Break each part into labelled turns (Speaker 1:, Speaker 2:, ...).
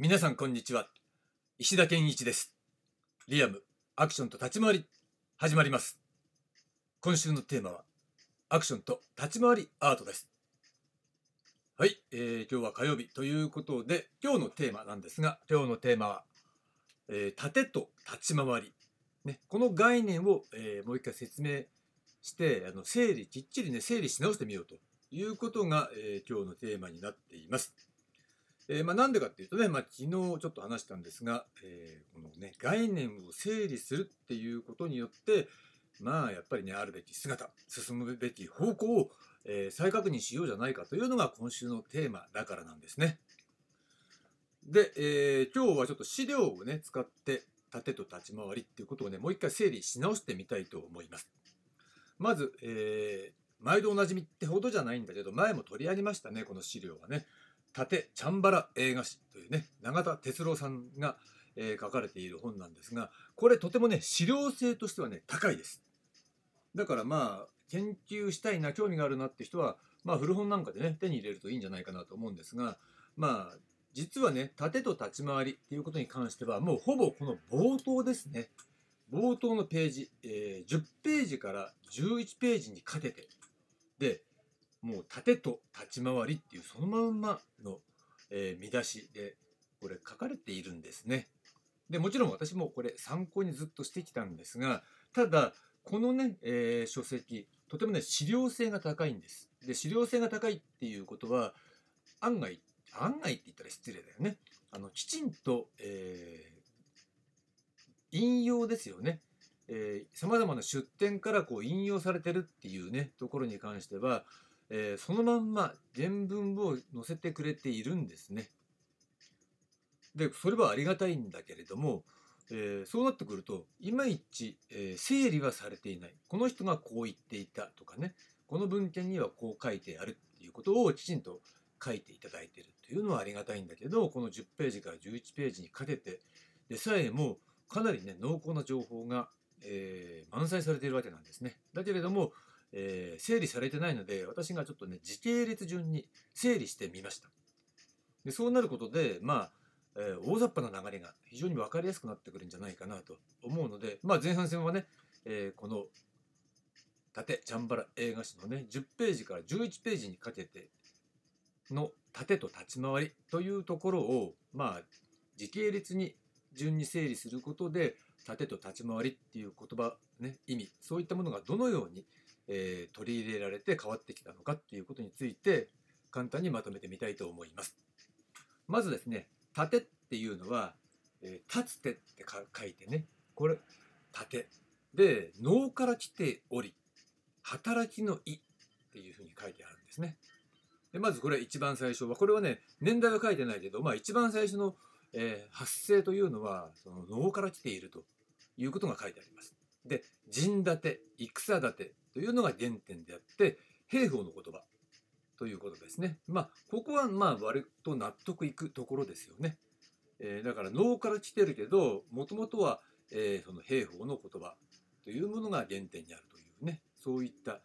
Speaker 1: 皆さんこんにちは。石田健一です。リアムアクションと立ち回り始まります。今週のテーマはアクションと立ち回りアートです。はい、えー、今日は火曜日ということで今日のテーマなんですが今日のテーマは、えー、盾と立ち回り、ね、この概念を、えー、もう一回説明してあの整理きっちりね整理し直してみようということが、えー、今日のテーマになっています。えー、まあ、なんでかっていうとね、まあ、昨日ちょっと話したんですが、えー、このね、概念を整理するっていうことによって、まあ、やっぱりね、あるべき姿、進むべき方向を、えー、再確認しようじゃないかというのが今週のテーマだからなんですね。で、え今日はちょっと資料をね、使って、縦と立ち回りっていうことをね、もう一回整理し直してみたいと思います。まず、え毎度おなじみってほどじゃないんだけど、前も取り上げましたね、この資料はね。立チャンバラ映画史というね永田哲郎さんが、えー、書かれている本なんですがこれとてもね資料性としてはね高いです。だからまあ研究したいな興味があるなって人はまあ古本なんかでね手に入れるといいんじゃないかなと思うんですがまあ実はね盾と立ち回りっていうことに関してはもうほぼこの冒頭ですね。冒頭のページ、えー、10ページから11ページにかけて。でもう盾と立ち回りっていうそのまんまの、えー、見出しでこれ書かれているんですね。でもちろん私もこれ参考にずっとしてきたんですがただこのね、えー、書籍とてもね資料性が高いんです。で資料性が高いっていうことは案外案外って言ったら失礼だよね。あのきちんと、えー、引用ですよね。さまざまな出典からこう引用されてるっていうねところに関してはえー、そのまんま原文を載せてくれているんですね。でそれはありがたいんだけれども、えー、そうなってくるといまいち、えー、整理はされていないこの人がこう言っていたとかねこの文献にはこう書いてあるっていうことをきちんと書いていただいているというのはありがたいんだけどこの10ページから11ページにかけてでさえもかなりね濃厚な情報が、えー、満載されているわけなんですね。だけれどもえー、整理されてないので私がちょっとね時系列順に整理してみました。でそうなることでまあ、えー、大雑把な流れが非常に分かりやすくなってくるんじゃないかなと思うので、まあ、前半戦はね、えー、この縦チャンバラ映画史のね10ページから11ページにかけての縦と立ち回りというところをまあ時系列に順に整理することで縦と立ち回りっていう言葉ね意味そういったものがどのようにえー、取り入れられて変わってきたのかっていうことについて簡単にまとめてみたいと思います。まずですね、盾っていうのは、えー、立つ手って書いてね、これ、盾。で、脳から来ており、働きの意っていうふうに書いてあるんですね。でまずこれ一番最初は、これはね、年代は書いてないけど、まあ一番最初の、えー、発生というのは、その脳から来ているということが書いてあります。で、陣立て、戦立てというのが原点であって、兵法の言葉ということですね。まあ、ここはまあ割と納得いくところですよね。えー、だから能から来てるけど、もともとは、えー、その兵法の言葉というものが原点にあるというね、そういった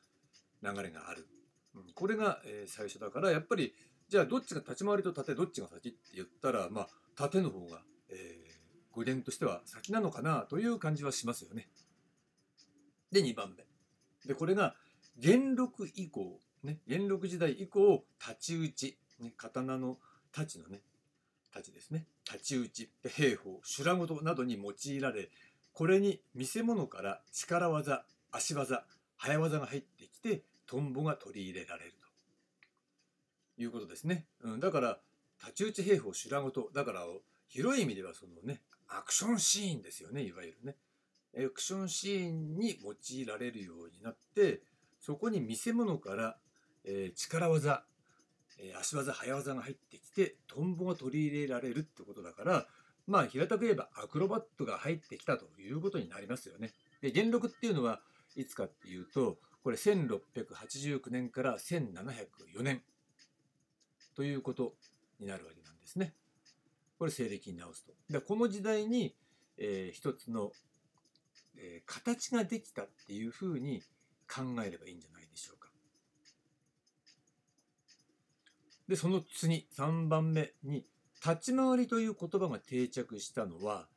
Speaker 1: 流れがある。うん、これが、えー、最初だから、やっぱり、じゃあどっちが立ち回りと盾どっちが先って言ったら、まあ、盾の方が、えー、語源としては先なのかなという感じはしますよね。で、2番目。で、これが元禄以降、ね、元禄時代以降、太刀打ち、ね、刀の太刀のね、太刀ですね。太刀打ち、兵法、修羅事などに用いられ、これに見せ物から力技、足技、早技が入ってきて、トンボが取り入れられるということですね。うん、だから、太刀打ち兵法、修羅事、だから広い意味ではそのね、アクションシーンですよね、いわゆるね。アクションシーンに用いられるようになってそこに見せ物から、え、力技、え、足技早技が入ってきてトンボが取り入れられるってことだからまあ平たく言えばアクロバットが入ってきたということになりますよね。で元禄っていうのはいつかっていうとこれ1689年から1704年ということになるわけなんですね。これ西暦に直すと。でこの時代に、えー、一つのえー、形ができたっていうふうに考えればいいんじゃないでしょうか。で、その次、3番目に、立ち回りという言葉が定着したのは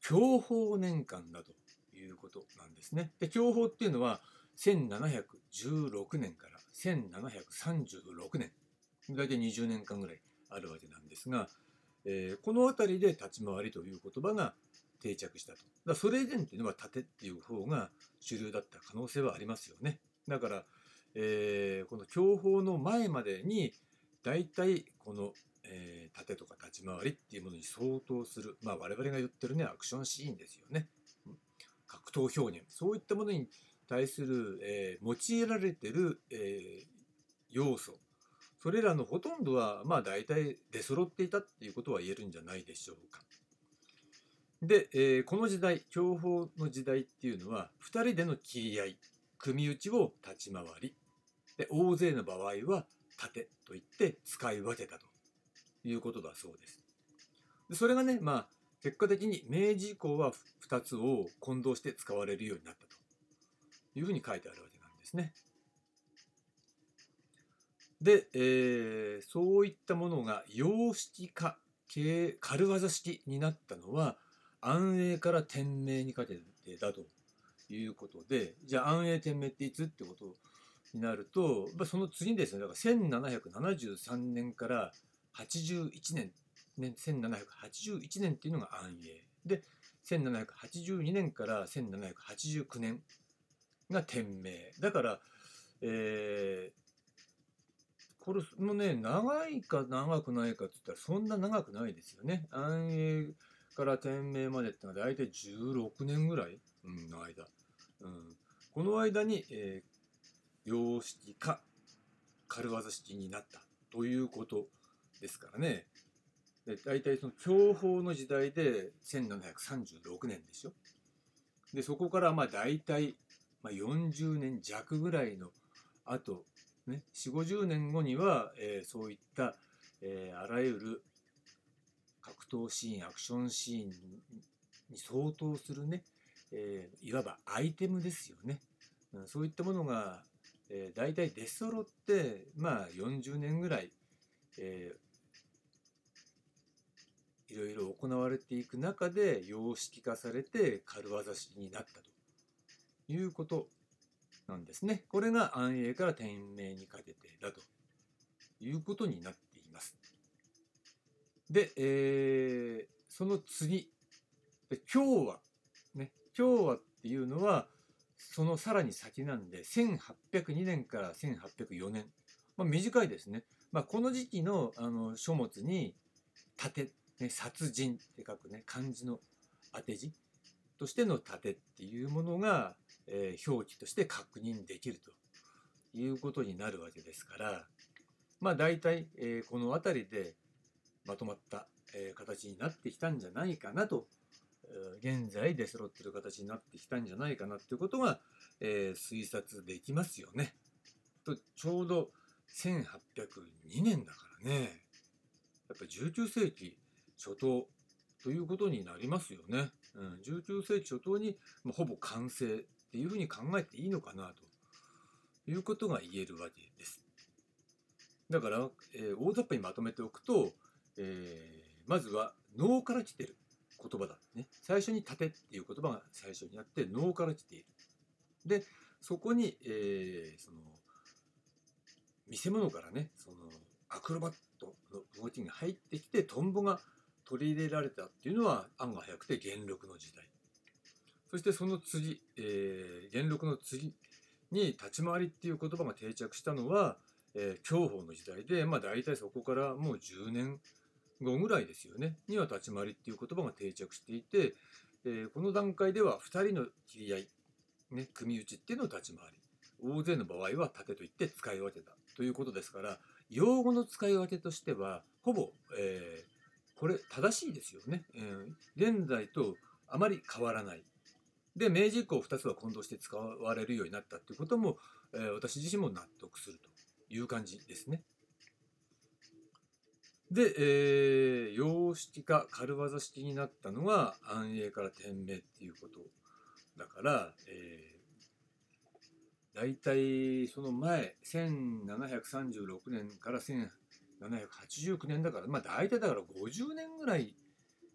Speaker 1: 享保年間だということなんですね。で享保っていうのは1716年から1736年大体20年間ぐらいあるわけなんですが、えー、この辺りで立ち回りという言葉が定着したと。だそれ以前っていうのは盾っていう方が主流だった可能性はありますよね。だから、えー、この享保の前までに大体この、えー、盾とか立ち回りっていうものに相当する、まあ、我々が言ってるねアクションシーンですよね。格闘表現そういったものに対する、えー、用いられてる、えー、要素それらのほとんどはまあ大体出揃っていたっていうことは言えるんじゃないでしょうか。で、えー、この時代享保の時代っていうのは2人での切り合い組打ちを立ち回りで大勢の場合は盾といって使い分けたということだそうです。でそれがねまあ結果的に明治以降は2つを混同して使われるようになったというふうに書いてあるわけなんですね。で、えー、そういったものが様式化軽業式になったのは安永から天明にかけてだということでじゃあ安永天明っていつってことになると、まあ、その次ですね。だから1773年から81年ね、1781年っていうのが安永。で1782年から1789年が天明。だから、えー、これもね、長いか長くないかって言ったらそんな長くないですよね。安永から天明までってのは大体16年ぐらい、うん、の間。うん、この間に、えー、様式か軽業式になったということですからね。で大体その享保の時代で1736年でしょ？で、そこからまあ大体、まあ、40年弱ぐらいの後ね、4 5 0年後には、えー、そういった、えー、あらゆる格闘シーンアクションシーンに相当するね、えー、いわばアイテムですよね、そういったものが、えー、大体出揃ってまあ40年ぐらい、えー、いろいろ行われていく中で様式化されて軽業式になったということなんですね。これが安永から天明にかけてだということになって。で、えー、その次、今日は、ね、今日はっていうのは、そのさらに先なんで、1802年から1804年。まあ、短いですね。まあ、この時期のあの書物に、盾、ね、殺人って書くね、漢字の当て字としての盾っていうものが、えー、表記として確認できるということになるわけですからまあ大体、えー、この辺りでまとまった、え、形になってきたんじゃないかなと現在出揃ってる形になってきたんじゃないかなっていうことが、え、推察できますよね。とちょうど1802年だからねやっぱ19世紀初頭ということになりますよね。うん、19世紀初頭に、ま、ほぼ完成っていうふうに考えていいのかなということが言えるわけです。だから、えー、大雑把にまとめておくと、えー、まずは脳から来てる言葉だ、ね。最初に盾っていう言葉が最初にあって脳から来ている。で、そこに、えー、その見せ物からね、そのアクロバットの動きが入ってきてトンボが取り入れられたっていうのは案が早くて元禄の時代そしてその次、えー、元禄の次に立ち回りっていう言葉が定着したのは、えー、享保の時代で、まあ、大体そこからもう10年後ぐらいですよねには立ち回りっていう言葉が定着していて、えー、この段階では2人の切り合い、ね、組打ちっていうのを立ち回り大勢の場合は盾といって使い分けたということですから用語の使い分けとしてはほぼ、えー、これ正しいですよね。えー、現在とあまり変わらない。で、明治以降2つは混同して使われるようになったということも、えー、私自身も納得するという感じですね。で、えー、様式か軽業式になったのが安永から天明っていうことだから、えー、大体その前1736年から1789年だからまあ大体だから50年ぐらい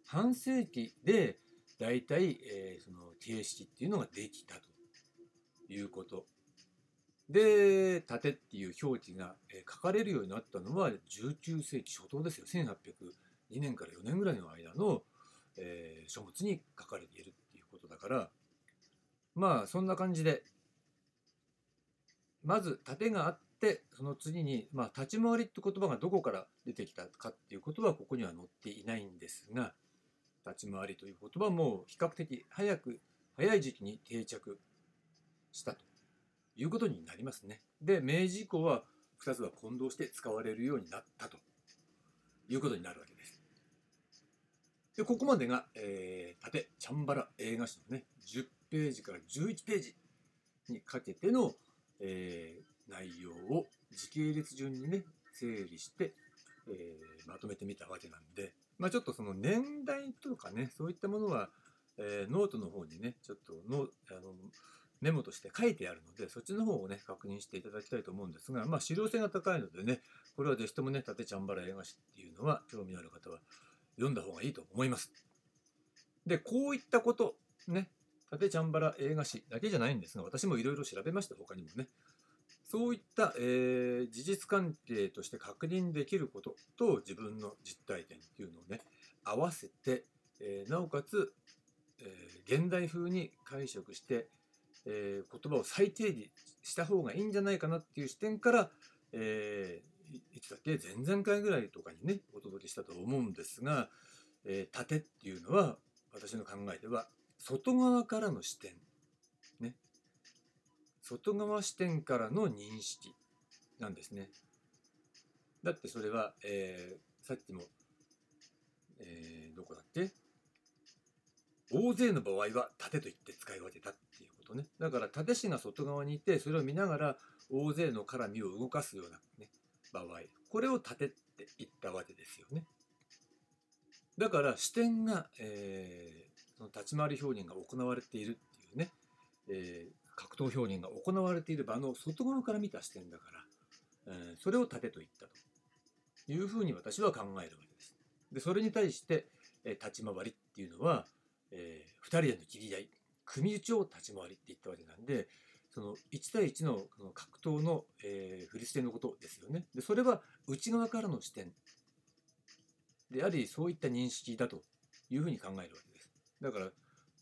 Speaker 1: 半世紀で大体、えー、その形式っていうのができたということ。で盾っていう表記が、書かれるようになったのは19世紀初頭ですよ。1802年から4年ぐらいの間の、えー、書物に書かれているっていうことだから。まあそんな感じで。まず盾があってその次に、まあ、立ち回りって言葉がどこから出てきたかっていうことはここには載っていないんですが立ち回りという言葉も比較的早く早い時期に定着したと。いうことになりますね。で明治以降は2つが混同して使われるようになったということになるわけです。でここまでが、えー、縦チャンバラ映画史のね10ページから11ページにかけての、えー、内容を時系列順にね整理して、えー、まとめてみたわけなんで、まあ、ちょっとその年代とかねそういったものは、えー、ノートの方にねちょっとのあのメモとして書いてあるのでそっちの方をね確認していただきたいと思うんですがまあ資料性が高いのでねこれはぜひともね縦ちゃんばら映画史っていうのは興味のある方は読んだ方がいいと思います。でこういったことね縦ちゃんばら映画史だけじゃないんですが私もいろいろ調べました他にもねそういった、えー、事実関係として確認できることと自分の実体験っていうのをね合わせて、えー、なおかつ、えー、現代風に解釈して、え言葉を再定義した方がいいんじゃないかなっていう視点から、えいつだっけ前々回ぐらいとかにねお届けしたと思うんですが、え縦っていうのは私の考えでは外側からの視点。ね。外側視点からの認識なんですね。だってそれは、えー、さっきも、えー、どこだっけ？大勢の場合は盾と言って使い分けたとね。だから盾師が外側にいてそれを見ながら大勢の絡みを動かすような、ね、場合これを盾って言ったわけですよね。だから視点が、えー、その立ち回り表現が行われているっていうね、えー、格闘表現が行われている場の外側から見た視点だから、えー、それを盾と言ったというふうに私は考えるわけです。でそれに対して、えー、立ち回りっていうのは、えー、2人での切り合い組打ちを立ち回りって言ったわけなんでその1対1の格闘の、えー、振り捨てのことですよね。でそれは内側からの視点でありそういった認識だというふうに考えるわけです。だから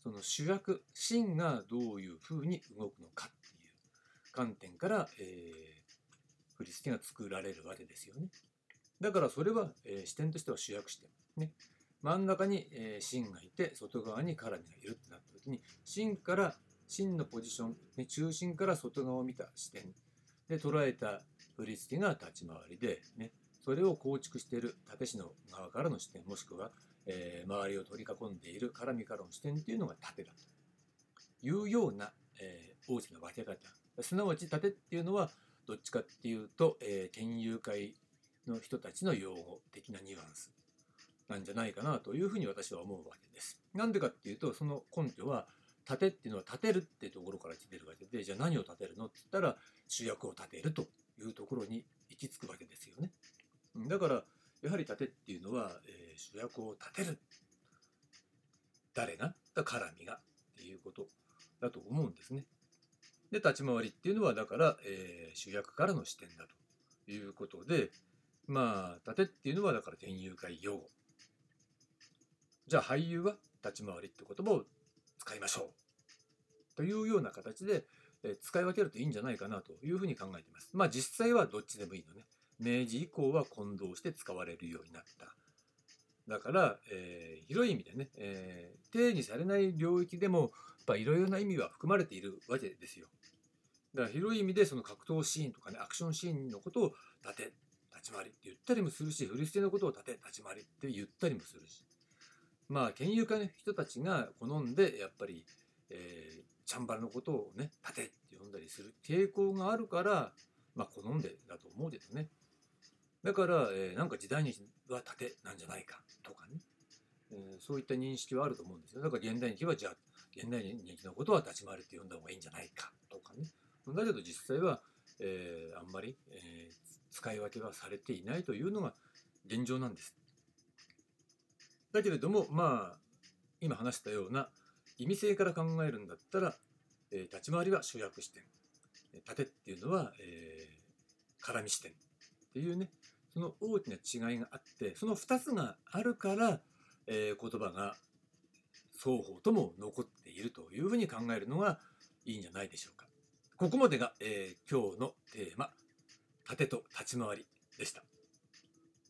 Speaker 1: その主役芯がどういうふうに動くのかっていう観点から、えー、振り付けが作られるわけですよね。だからそれは、えー、視点としては主役視点。ね、真ん中に、えー、芯がいて外側に絡みがいるってなった時に芯から芯のポジション、ね、中心から外側を見た視点で捉えた振り付けが立ち回りで、ね、それを構築している縦師の側からの視点もしくはえー、周りを取り囲んでいる絡みからの視点というのが縦だと。いうような、えー、大きな分け方。すなわち縦っていうのはどっちかっていうと、えー、県友会の人たちの用語的なニュアンス。なんじゃないかなというふうに私は思うわけです。なんでかっていうとその根拠は盾っていうのは立てるってところから来てるわけでじゃあ何を立てるのって言ったら主役を立てるというところに行き着くわけですよね。だからやはり盾っていうのは、えー、主役を立てる誰が絡みがっていうことだと思うんですね。で立ち回りっていうのはだから、えー、主役からの視点だということでまあ盾っていうのはだから天友会用語じゃあ俳優は立ち回りって言葉を使いましょうというような形で、使い分けるといいんじゃないかなというふうに考えています。まあ実際はどっちでもいいのね。明治以降は混同して使われるようになった。だから、えー、広い意味でね、えー、定義されない領域でもいろいろな意味は含まれているわけですよ。だから広い意味でその格闘シーンとかねアクションシーンのことを立て立ち回りって言ったりもするし振り捨てのことを立て立ち回りって言ったりもするしまあ研究家の人たちが好んでやっぱり、えー、チャンバラのことをね立てって呼んだりする傾向があるからまあ好んでだと思うけどね。だから、えー、なんか時代劇は盾なんじゃないかとかね、えー、そういった認識はあると思うんですよ。だから現代劇はじゃあ、現代劇のことは立ち回りって呼んだ方がいいんじゃないかとかね。だけど実際は、えー、あんまり、えー、使い分けはされていないというのが現状なんです。だけれどもまあ今話したような意味性から考えるんだったら、えー、立ち回りは主役視点盾っていうのは、えー、絡み視点っていうねその大きな違いがあってその2つがあるから、えー、言葉が双方とも残っているというふうに考えるのがいいんじゃないでしょうか。ここまでが、えー、今日のテーマ「盾と立ち回り」でした。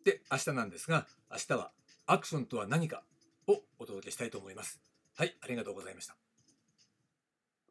Speaker 1: で明日なんですが明日はアクションとは何かをお届けしたいと思います。はい、ありがとうございました。